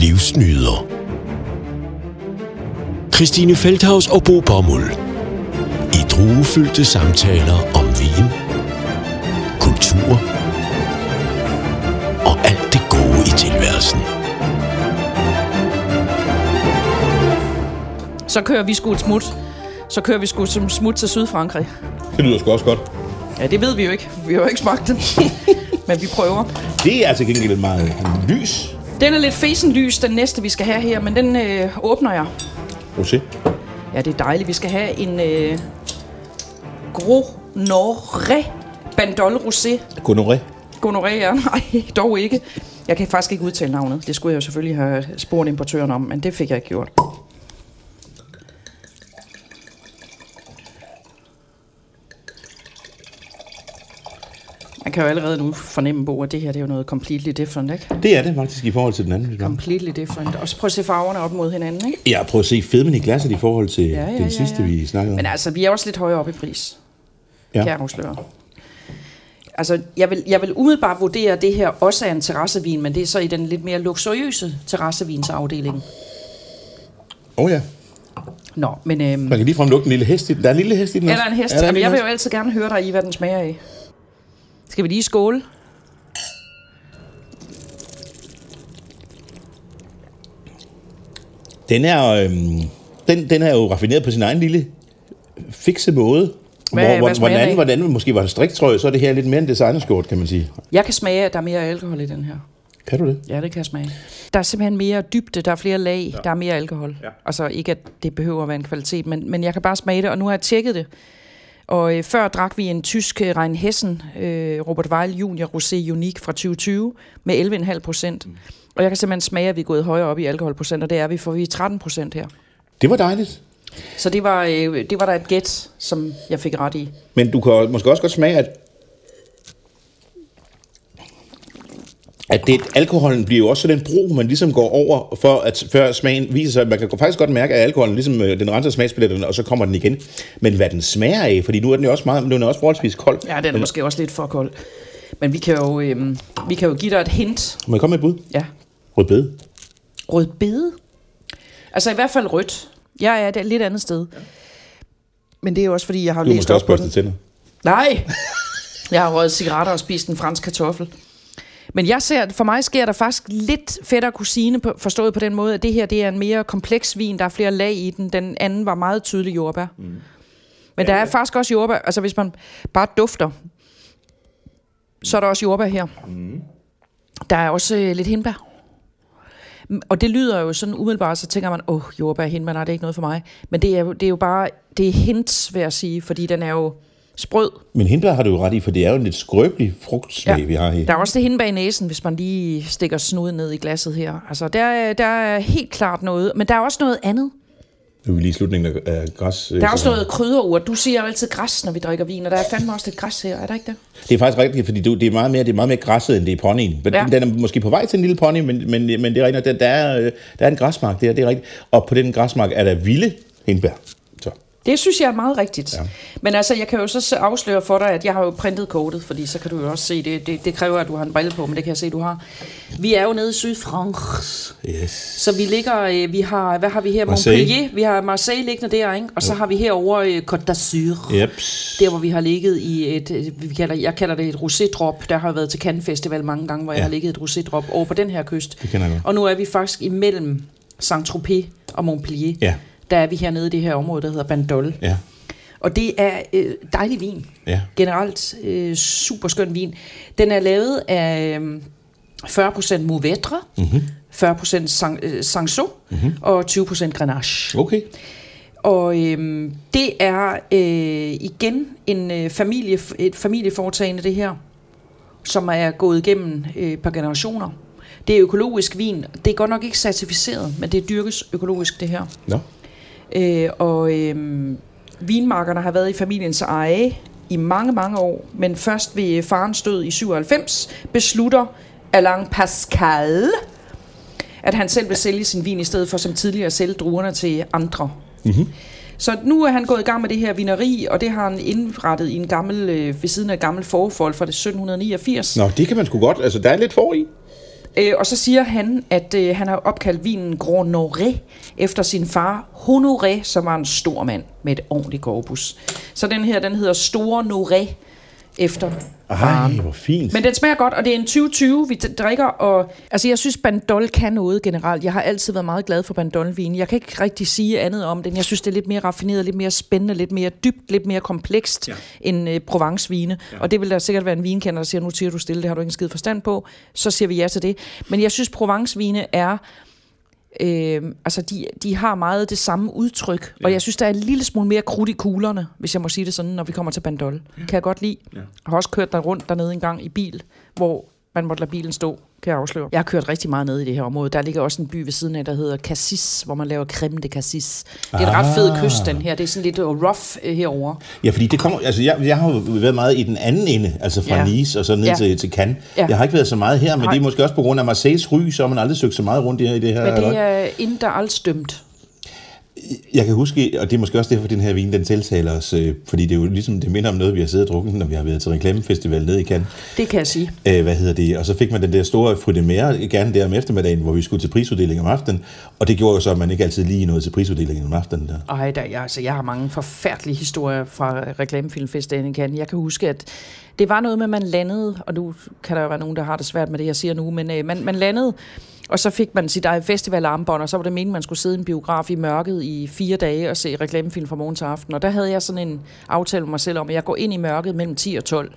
livsnyder. Christine Feldhaus og Bo Bommel. I druefyldte samtaler om vin, kultur og alt det gode i tilværelsen. Så kører vi sgu et smut. Så kører vi sgu som smut til Sydfrankrig. Det lyder sgu også godt. Ja, det ved vi jo ikke. Vi har jo ikke smagt den. Men vi prøver. Det er altså gengæld meget lys. Den er lidt fesenlys, den næste, vi skal have her, men den øh, åbner jeg. Rosé. Ja, det er dejligt. Vi skal have en øh, Gros Noré Bandol Rosé. Gonoré. Gonoré, ja. Nej, dog ikke. Jeg kan faktisk ikke udtale navnet. Det skulle jeg jo selvfølgelig have spurgt importøren om, men det fik jeg ikke gjort. Man kan jo allerede nu fornemme på, at det her det er jo noget completely different, ikke? Det er det faktisk i forhold til den anden. Completely different. Og så prøv at se farverne op mod hinanden, ikke? Ja, prøv at se fedmen i glasset i forhold til Ja, ja, den sidste, ja. vi snakkede om. Men altså, vi er også lidt højere op i pris. Ja. Kan jeg afsløre. Altså, jeg vil, jeg vil umiddelbart vurdere, at det her også er en terrassevin, men det er så i den lidt mere luksuriøse terrassevinsafdeling. Åh oh, ja. Nå, men øhm, Man kan ligefrem lugte en lille hest i den. Der er en lille hest i den er også. der en hest? Er der en Jamen, jeg vil jo altid gerne høre dig i, hvad den smager af. Skal vi lige skåle? Den er, øhm, den, den er jo raffineret på sin egen lille fikse måde. Hvad- hvor, hvad hvordan, den af? hvordan måske var det striktrøje, så er det her lidt mere en designerskjort, kan man sige. Jeg kan smage, at der er mere alkohol i den her. Kan du det? Ja, det kan jeg smage. Der er simpelthen mere dybde, der er flere lag, ja. der er mere alkohol. Ja. Altså ikke, at det behøver at være en kvalitet, men, men jeg kan bare smage det, og nu har jeg tjekket det. Og øh, før drak vi en tysk øh, Rheinhessen, øh, Robert Weil Junior Rosé Unique fra 2020 med 11,5 procent. Mm. Og jeg kan simpelthen smage, at vi er gået højere op i alkoholprocent, og det er vi, for vi er 13 procent her. Det var dejligt. Så det var, øh, det var der et gæt, som jeg fik ret i. Men du kan måske også godt smage, at at det, alkoholen bliver jo også den bro, man ligesom går over, for at før smagen viser sig. Man kan faktisk godt mærke, at alkoholen ligesom øh, den renser smagsbilletterne, og så kommer den igen. Men hvad den smager af, fordi nu er den jo også meget, nu er den også forholdsvis kold. Ja, den er måske også lidt for kold. Men vi kan jo, øh, vi kan jo give dig et hint. Må jeg komme med et bud? Ja, Rødbede. Rødbede? Altså i hvert fald rødt. Jeg er et lidt andet sted. Men det er jo også fordi, jeg har Du læst måske op også på den. tænder. Nej! Jeg har røget cigaretter og spist en fransk kartoffel. Men jeg ser, for mig sker der faktisk lidt fætter kusine, på, forstået på den måde, at det her det er en mere kompleks vin. Der er flere lag i den. Den anden var meget tydelig jordbær. Mm. Men der er faktisk også jordbær. Altså hvis man bare dufter, så er der også jordbær her. Mm. Der er også øh, lidt hindbær. Og det lyder jo sådan umiddelbart, så tænker man, åh, oh, jordbær, hindbær, nej, det er ikke noget for mig. Men det er, jo, det er jo bare, det er hints, vil jeg sige, fordi den er jo sprød. Men hindbær har du jo ret i, for det er jo en lidt skrøbelig frugtsmag, ja. vi har her. Der er også det hindbær i næsen, hvis man lige stikker snuden ned i glasset her. Altså, der, er- der er helt klart noget, men der er også noget andet. Nu er vi lige i slutningen af, græs. Der er også noget krydderurt. Du siger jo altid græs, når vi drikker vin, og der er fandme også lidt græs her, er der ikke det? Det er faktisk rigtigt, fordi det, er meget mere, det er meget mere græsset, end det er ponyen. Ja. Den er måske på vej til en lille pony, men, men, men det er rigtigt, der, der, er, øh, der er en græsmark der, det er rigtigt. Og på den græsmark er der vilde hindbær. Det synes jeg er meget rigtigt. Ja. Men altså, jeg kan jo så afsløre for dig, at jeg har jo printet kortet, fordi så kan du jo også se det. Det, det kræver, at du har en brille på, men det kan jeg se, du har. Vi er jo nede i Sydfrankrig, Yes. så vi ligger, øh, vi har, hvad har vi her? Marseille. Montpellier. Vi har Marseille liggende der, ikke? Og så har vi herover øh, Côte d'Azur. Jeps. Der, hvor vi har ligget i et, øh, vi kalder, jeg kalder det et rosé-drop. Der har jeg været til Cannes Festival mange gange, hvor ja. jeg har ligget et rosé-drop over på den her kyst. Det kender jeg godt. Og nu er vi faktisk imellem Saint-Tropez og Montpellier. Ja, Der er vi hernede i det her område, der hedder Bandol. ja, Og det er øh, dejlig vin. ja. Generelt øh, super skøn vin. Den er lavet af øh, 40% Mouvetre, mm-hmm. 40% Sang, øh, Sanso mm-hmm. og 20% Grenache. Okay. Og øhm, det er øh, igen en øh, familie, et familieforetagende, det her, som er gået igennem øh, et par generationer. Det er økologisk vin. Det er godt nok ikke certificeret, men det dyrkes økologisk, det her. Nå. Øh, og øh, vinmarkerne har været i familiens eje i mange, mange år, men først ved farens død i 97 beslutter Alain Pascal, at han selv vil sælge sin vin, i stedet for som tidligere at sælge druerne til andre. Mm-hmm. Så nu er han gået i gang med det her vineri, og det har han indrettet i en gammel, øh, ved siden af et gammelt forfold fra det 1789. Nå, det kan man sgu godt. Altså, der er lidt for i. Øh, og så siger han, at øh, han har opkaldt vinen Grand Noré efter sin far Honoré, som var en stor mand med et ordentligt korpus. Så den her, den hedder Store Noré efter Ej, hvor fint. Men den smager godt, og det er en 2020, vi drikker, og altså jeg synes, Bandol kan noget generelt. Jeg har altid været meget glad for Bandol-vin. Jeg kan ikke rigtig sige andet om den. Jeg synes, det er lidt mere raffineret, lidt mere spændende, lidt mere dybt, lidt mere komplekst ja. end øh, Provence-vine. Ja. Og det vil der sikkert være en vinkender, der siger, nu siger du stille, det har du ikke en skid forstand på. Så siger vi ja til det. Men jeg synes, Provence-vine er... Øh, altså, de, de har meget det samme udtryk, ja. og jeg synes, der er en lille smule mere krudt i kuglerne, hvis jeg må sige det sådan, når vi kommer til Bandol. Ja. Kan jeg godt lide. Ja. Jeg har også kørt der rundt dernede en gang i bil, hvor man måtte lade bilen stå, kan jeg afsløre. Jeg har kørt rigtig meget ned i det her område. Der ligger også en by ved siden af, der hedder Cassis, hvor man laver creme de Cassis. Det er en ret fed kyst, den her. Det er sådan lidt rough øh, herover. Ja, fordi det kommer, altså jeg, jeg har jo været meget i den anden ende, altså fra Ja. Nice og så ned Ja. til, til Cannes. Ja. Jeg har ikke været så meget her, men Nej. det er måske også på grund af Marseilles ry, så har man aldrig søgt så meget rundt i, i det her. Men det er interalstdømt. Jeg kan huske, og det er måske også derfor, den her vin, den tiltaler os, øh, fordi det er jo ligesom, det minder om noget, vi har siddet og drukket, når vi har været til reklamefestival nede i Cannes. Det kan jeg sige. Øh, hvad hedder det? Og så fik man den der store frudemere gerne der om eftermiddagen, hvor vi skulle til prisuddeling om aftenen, og det gjorde jo så, at man ikke altid lige nåede til prisuddelingen om aftenen der. Ej, der, jeg, altså, jeg har mange forfærdelige historier fra reklamefilmfestivalen i Cannes. Jeg kan huske, at det var noget med, at man landede, og nu kan der jo være nogen, der har det svært med det, jeg siger nu, men øh, man, man landede, og så fik man sit eget festivalarmbånd, og så var det meningen, man skulle sidde i en biograf i mørket i fire dage og se reklamefilm fra morgen til aften. Og der havde jeg sådan en aftale med mig selv om, at jeg går ind i mørket mellem 10 og 12.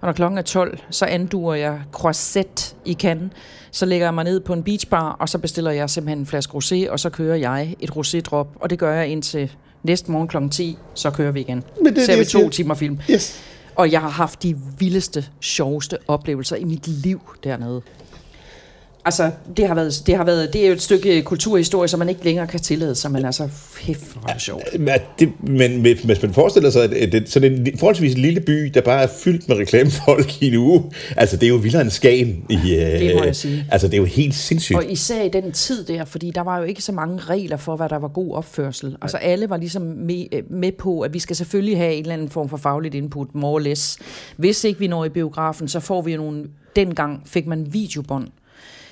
Og når klokken er 12, så anduer jeg croisset i Cannes. Så lægger jeg mig ned på en beachbar, og så bestiller jeg simpelthen en flaske rosé, og så kører jeg et rosé-drop. Og det gør jeg indtil næste morgen klokken 10, så kører vi igen. Men det er Ser det, vi to siger. timer film. Yes. Og jeg har haft de vildeste, sjoveste oplevelser i mit liv dernede. Altså, det har været, det har været, det er jo et stykke kulturhistorie, som man ikke længere kan tillade sig, men altså, hæft, hvor er det sjovt. Men, det, men hvis man forestiller sig, at det, sådan en forholdsvis lille by, der bare er fyldt med reklamefolk i en uge, altså det er jo vildere end Skagen. I, øh, Det må jeg sige. Altså det er jo helt sindssygt. Og især i den tid der, fordi der var jo ikke så mange regler for, hvad der var god opførsel. Altså alle var ligesom med, øh, med på, at vi skal selvfølgelig have en eller anden form for fagligt input, more or less. Hvis ikke vi når i biografen, så får vi jo nogle... Dengang fik man videobånd,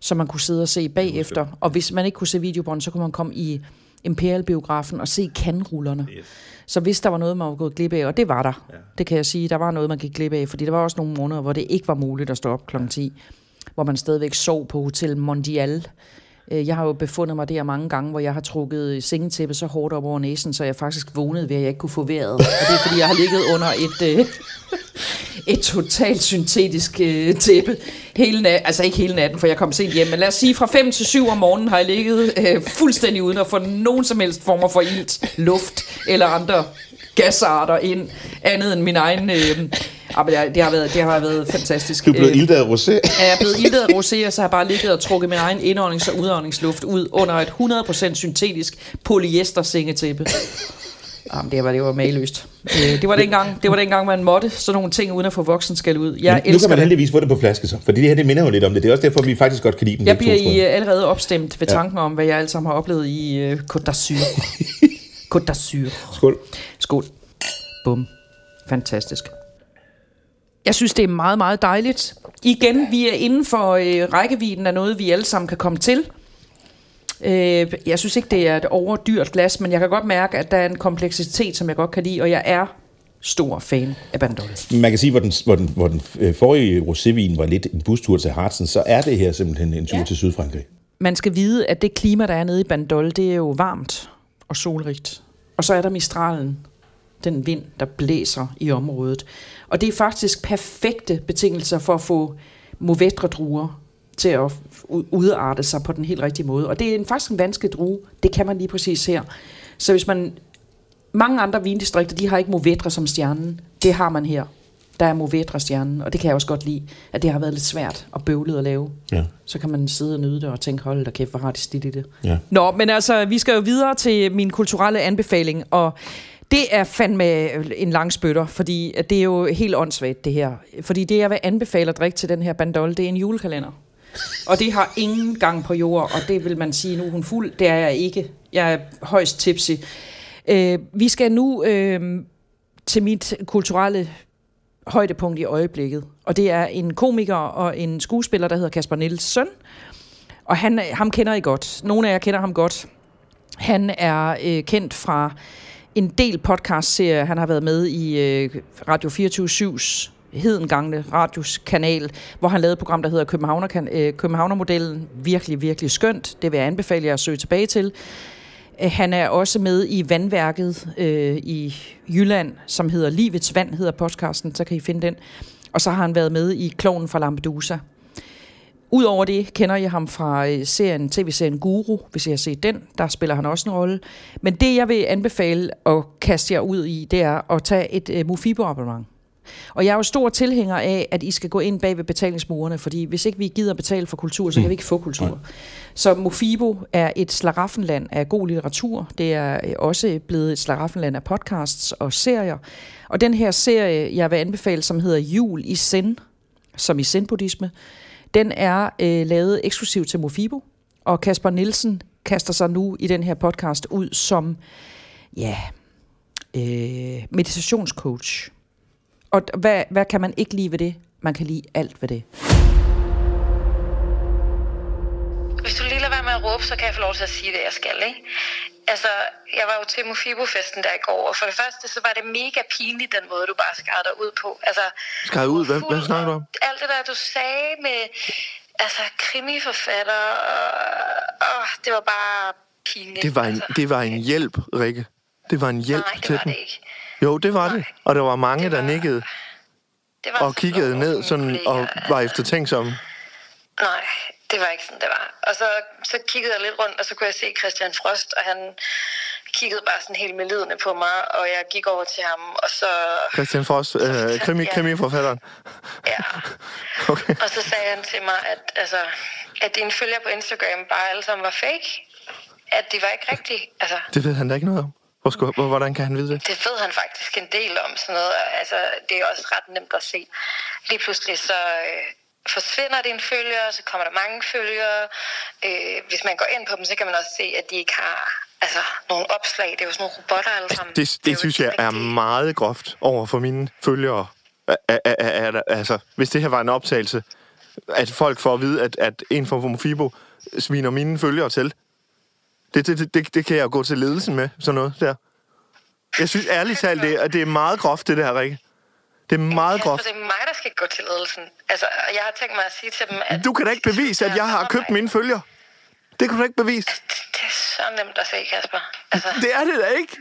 som man kunne sidde og se bagefter. Og hvis man ikke kunne se videobånd, så kunne man komme i Imperial-biografen og se kanrullerne. Yes. Så hvis der var noget, man var gået glip af, og det var der, ja. det kan jeg sige, der var noget, man gik glip af, fordi der var også nogle måneder, hvor det ikke var muligt at stå op kl. 10, hvor man stadigvæk sov på Hotel Mondial. Øh, jeg har jo befundet mig der mange gange, hvor jeg har trukket sengetæppet så hårdt op over næsen, så jeg faktisk vågnede ved, at jeg ikke kunne få vejret. Og det er, fordi jeg har ligget under et, øh, et totalt syntetisk øh, tæppe hele natten. Altså ikke hele natten, for jeg kom sent hjem, men lad os sige, fra 5 til 7 om morgenen har jeg ligget øh, fuldstændig uden at få nogen som helst former for ilt, luft eller andre gasarter ind, andet end min egen... Øh, ah, men det, har- det, har været, det har været fantastisk. Du er blevet Øh, ildet af rosé. er jeg blevet iltet af rosé, og så har jeg bare ligget og trukket min egen indåndings- og udåndingsluft ud under et 100% syntetisk polyester sengetæppe. Jamen, det var, det var mageløst. Øh, det, var dengang, det var dengang, man måtte sådan nogle ting, uden at få voksen skal ud. Jeg Men nu kan man heldigvis få det på flaske så, fordi det her det minder jo lidt om det. Det er også derfor, vi faktisk godt kan lide den. Jeg to, bliver i, øh, allerede opstemt ved tanken om, hvad jeg alt sammen har oplevet i øh, Côte d'Azur. Côte d'Azur. Skål. Skål. Bum. Fantastisk. Jeg synes, det er meget, meget dejligt. Igen, vi er inden for øh, rækkevidden af noget, vi alle sammen kan komme til. Øh, jeg synes ikke, det er et overdyrt glas, men jeg kan godt mærke, at der er en kompleksitet, som jeg godt kan lide, og jeg er stor fan af Bandol. Man kan sige, hvor den, hvor den, hvor den øh, forrige rosévin var lidt en bustur til Harzen, så er det her simpelthen en tur ja. til Sydfrankrig. Man skal vide, at det klima, der er nede i Bandol, det er jo varmt og solrigt. Og så er der Mistralen, den vind, der blæser i området. Og det er faktisk perfekte betingelser for at få Mourvedre druer til at udarte sig på den helt rigtige måde. Og det er en, faktisk en vanskelig drue. Det kan man lige præcis her. Så hvis man... Mange andre vindistrikter, de har ikke Mourvedre som stjernen. Det har man her. Der er Mourvedre stjernen, og det kan jeg også godt lide, at det har været lidt svært og bøvlet at lave. Ja. Så kan man sidde og nyde det og tænke, hold da kæft, hvor har de stil i det. Ja. Nå, men altså, vi skal jo videre til min kulturelle anbefaling, og det er fandme øh, en lang spytter, fordi øh, det er jo helt åndssvagt, det her. Fordi det, jeg vil anbefale at drikke til den her bandol, det er en julekalender. Og det har ingen gang på jord, og det vil man sige, nu er hun fuld. Det er jeg ikke. Jeg er højst tipsy. Øh, vi skal nu øh, til mit kulturelle højdepunkt i øjeblikket. Og det er en komiker og en skuespiller, der hedder Kasper Nielsen. Og han, øh, ham kender I godt. Nogle af jer kender ham godt. Han er øh, kendt fra en del podcastserier. Han har været med i øh, Radio 24-7's hedengangne radioskanal, hvor han lavede et program, der hedder Københavner, øh, Københavnermodellen. Virkelig, virkelig skønt. Det vil jeg anbefale jer at søge tilbage til. Øh, han er også med i Vandværket øh, i Jylland, som hedder Livets Vand, hedder podcasten, så kan I finde den. Og så har han været med i Klonen fra Lampedusa. Udover det kender jeg ham fra øh, serien, tv-serien Guru, hvis jeg har set den. Der spiller han også en rolle. Men det, jeg vil anbefale at kaste jer ud i, det er at tage et uh, Mofibo-abonnement. Og jeg er jo stor tilhænger af, at I skal gå ind bag ved betalingsmurene, fordi hvis ikke vi gider betale for kultur, så kan vi ikke få kultur. Så Mofibo er et slaraffenland af god litteratur. Det er øh, også blevet et slaraffenland af podcasts og serier. Og den her serie, jeg vil anbefale, som hedder Jul i Zen, som i zen-buddhisme, den er øh, lavet eksklusivt til Mofibo, og Kasper Nielsen kaster sig nu i den her podcast ud som ja, øh, meditationscoach. Og hvad, hvad kan man ikke lide ved det? Man kan lide alt ved det. At råbe, så kan jeg få lov til at sige det, jeg skal, ikke? Altså, jeg var jo til Mofibo-festen der i går, og for det første, så var det mega pinligt, den måde, du bare skar dig ud på. Altså, skar ud? Hvad, hvad snakker du om? Alt det der, du sagde med, altså, krimiforfatter, og, og det var bare pinligt. Det var en, altså. det var en hjælp, Rikke. Det var en hjælp Nej, det til var den. det ikke. Jo, det var Nej. det. Og der var mange, Det der var- nikkede Det var og kiggede ned sådan, og var eftertænksomme. Nej, det var ikke sådan, det var. Og så, så kiggede jeg lidt rundt, og så kunne jeg se Christian Frost, og han kiggede bare sådan helt medlidende på mig, og jeg gik over til ham, og så... Christian Frost, øh, krimi, Ja. krimiforfatteren. Ja. Okay. Og så sagde han til mig, at, altså, at dine følgere på Instagram bare alle sammen var fake. At de var ikke rigtige. Altså, Det ved han da ikke noget om. Hvor, skulle- hvor, hvordan kan han vide det? det ved han faktisk en del om sådan noget. Altså, det er også ret nemt at se. Lige pludselig så øh, forsvinder dine følgere, så kommer der mange følgere. Øh, hvis man går ind på dem, så kan man også se, at de ikke har altså, nogle opslag. Det er jo sådan nogle robotter alle sammen. Det, er det jo synes jeg er meget groft over for mine følgere. Er, er, er, er, altså, hvis det her var en optagelse, at folk får at vide, at, at en fra Mofibo sviner mine følgere til. Det, det, det, det, det kan jeg gå til ledelsen med, sådan noget der. Jeg synes ærligt talt, det, det er meget groft, det der, Rikke. Det er meget Kasper, groft. det er mig, der skal gå til ledelsen. Altså, jeg har tænkt mig at sige til dem, at... Du kan da ikke bevise, at jeg har købt mine følger. Det kan du ikke bevise. Det er så nemt at se, Kasper. Altså, Det er det da ikke.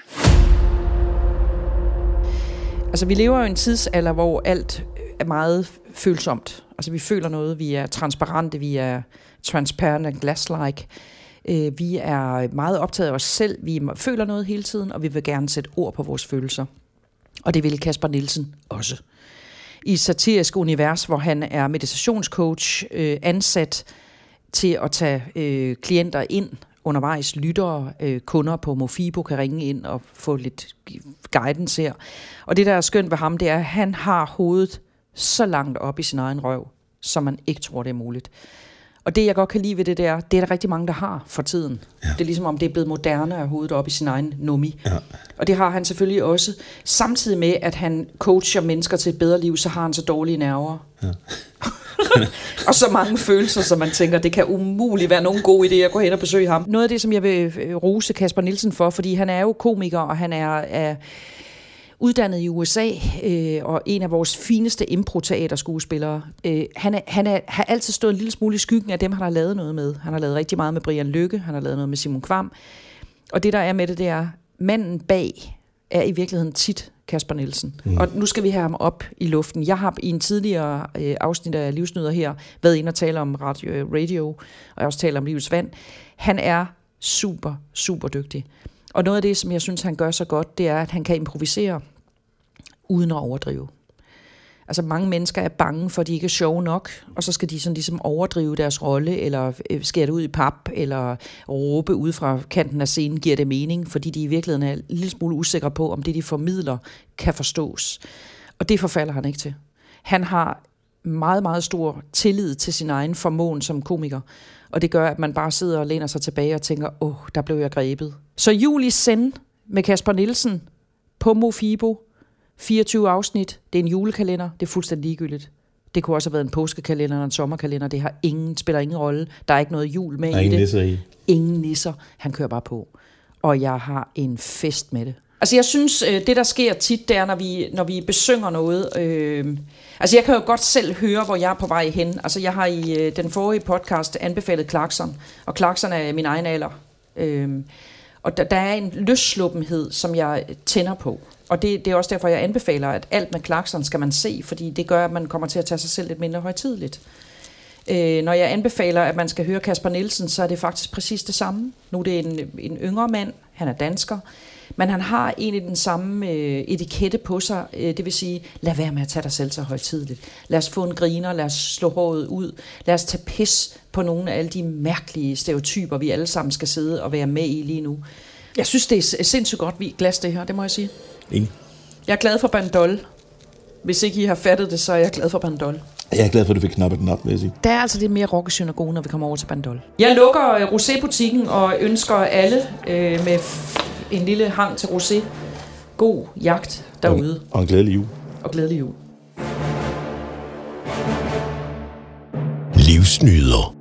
Altså, vi lever jo i en tidsalder, hvor alt er meget følsomt. Altså, vi føler noget, vi er transparente, vi er transparent and glass-like. Øh, vi er meget optaget af os selv, vi føler noget hele tiden, og vi vil gerne sætte ord på vores følelser. Og det vil Kasper Nielsen også. I satirisk univers, hvor han er meditationscoach, øh, ansat til at tage øh, klienter ind undervejs, lyttere, øh, kunder på Mofibo kan ringe ind og få lidt guidance her. Og det, der er skønt ved ham, det er, at han har hovedet så langt op i sin egen røv, som man ikke tror, det er muligt. Og det, jeg godt kan lide ved det der, det er der rigtig mange, der har for tiden. Ja. Det er ligesom om, det er blevet moderne at hovedet op i sin egen nummi. Ja. Og det har han selvfølgelig også. Samtidig med, at han coacher mennesker til et bedre liv, så har han så dårlige nerver. Ja. og så mange følelser, som man tænker, det kan umuligt være nogen god idé at gå hen og besøge ham. Noget af det, som jeg vil øh, rose Kasper Nielsen for, fordi han er jo komiker, og han er... er uddannet i USA, øh, og en af vores fineste impro-teaterskuespillere. Øh, han, er, han er, har altid stået en lille smule i skyggen af dem, han har lavet noget med. Han har lavet rigtig meget med Brian Lykke, han har lavet noget med Simon Kvam. Og det, der er med det, det er, manden bag er i virkeligheden tit Kasper Nielsen. Mm. Og nu skal vi have ham op i luften. Jeg har i en tidligere øh, afsnit af Livsnyder her været inde og tale om radio, øh, radio, og jeg har også talt om Livets Vand. Han er super, super dygtig. Og noget af det, som jeg synes, han gør så godt, det er, at han kan improvisere uden at overdrive. Altså mange mennesker er bange for, at de ikke er sjove nok, og så skal de sådan ligesom overdrive deres rolle, eller øh, skære det ud i pap, eller råbe ud fra kanten af scenen, giver det mening, fordi de i virkeligheden er en lille smule usikre på, om det, de formidler, kan forstås. Og det forfalder han ikke til. Han har meget, meget stor tillid til sin egen formåen som komiker, og det gør, at man bare sidder og læner sig tilbage og tænker, åh, oh, der blev jeg grebet. Så Julie Send med Kasper Nielsen på Mofibo, 24 afsnit, det er en julekalender, det er fuldstændig ligegyldigt. Det kunne også have været en påskekalender eller en sommerkalender, det har ingen, spiller ingen rolle. Der er ikke noget jul med Der er i ingen det. nisser i. Ingen nisser. Han kører bare på. Og jeg har en fest med det. Altså jeg synes, øh, det der sker tit, det er, når vi, når vi besynger noget. Øh, altså jeg kan jo godt selv høre, hvor jeg er på vej hen. Altså jeg har i øh, den forrige podcast anbefalet Clarkson. Og Clarkson er min egen alder. Øh, og der, der er en løssluppenhed, som jeg tænder på. Og det, det er også derfor, jeg anbefaler, at alt med klakson skal man se, fordi det gør, at man kommer til at tage sig selv lidt mindre højtidligt. Øh, når jeg anbefaler, at man skal høre Kasper Nielsen, så er det faktisk præcis det samme. Nu er det en, en yngre mand, han er dansker, men han har egentlig den samme øh, etikette på sig, øh, det vil sige, lad være med at tage dig selv så højtidligt. Lad os få en griner, lad os slå håret ud, lad os tage pis på nogle af alle de mærkelige stereotyper, vi alle sammen skal sidde og være med i lige nu. Jeg synes, det er sindssygt godt vi glas det her, det må jeg sige. Enig. Jeg er glad for Bandol. Hvis ikke I har fattet det, så er jeg glad for Bandol. Jeg er glad for, at du fik knappet den op, vil jeg sige. Der er altså lidt mere rock i synagogen, når vi kommer over til Bandol. Jeg lukker øh, rosé-butikken og ønsker alle øh, med en lille hang til rosé god jagt derude Og en glædelig jul. og glædelig jul. Livsnyder.